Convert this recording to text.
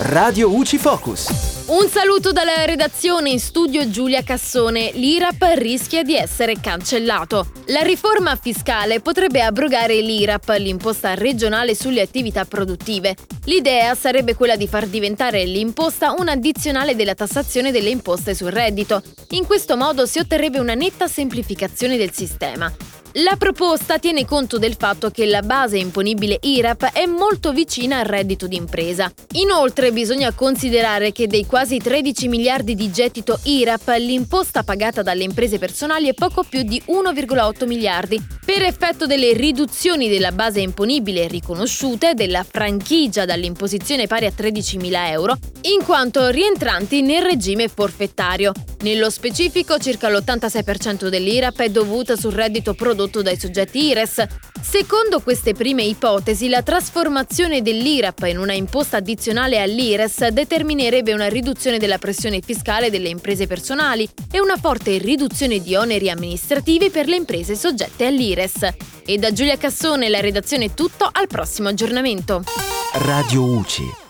Radio UCI Focus. Un saluto dalla redazione in studio Giulia Cassone. L'IRAP rischia di essere cancellato. La riforma fiscale potrebbe abrogare l'IRAP, l'imposta regionale sulle attività produttive. L'idea sarebbe quella di far diventare l'imposta un'addizionale della tassazione delle imposte sul reddito. In questo modo si otterrebbe una netta semplificazione del sistema. La proposta tiene conto del fatto che la base imponibile IRAP è molto vicina al reddito d'impresa. Inoltre bisogna considerare che dei quasi 13 miliardi di gettito IRAP l'imposta pagata dalle imprese personali è poco più di 1,8 miliardi. Per effetto delle riduzioni della base imponibile riconosciute, della franchigia dall'imposizione pari a 13.000 euro, in quanto rientranti nel regime forfettario. Nello specifico circa l'86% dell'IRAP è dovuta sul reddito prodotto dai soggetti IRES. Secondo queste prime ipotesi, la trasformazione dell'IRAP in una imposta addizionale all'IRES determinerebbe una riduzione della pressione fiscale delle imprese personali e una forte riduzione di oneri amministrativi per le imprese soggette all'IRES. E da Giulia Cassone la redazione è tutto, al prossimo aggiornamento. Radio UCI.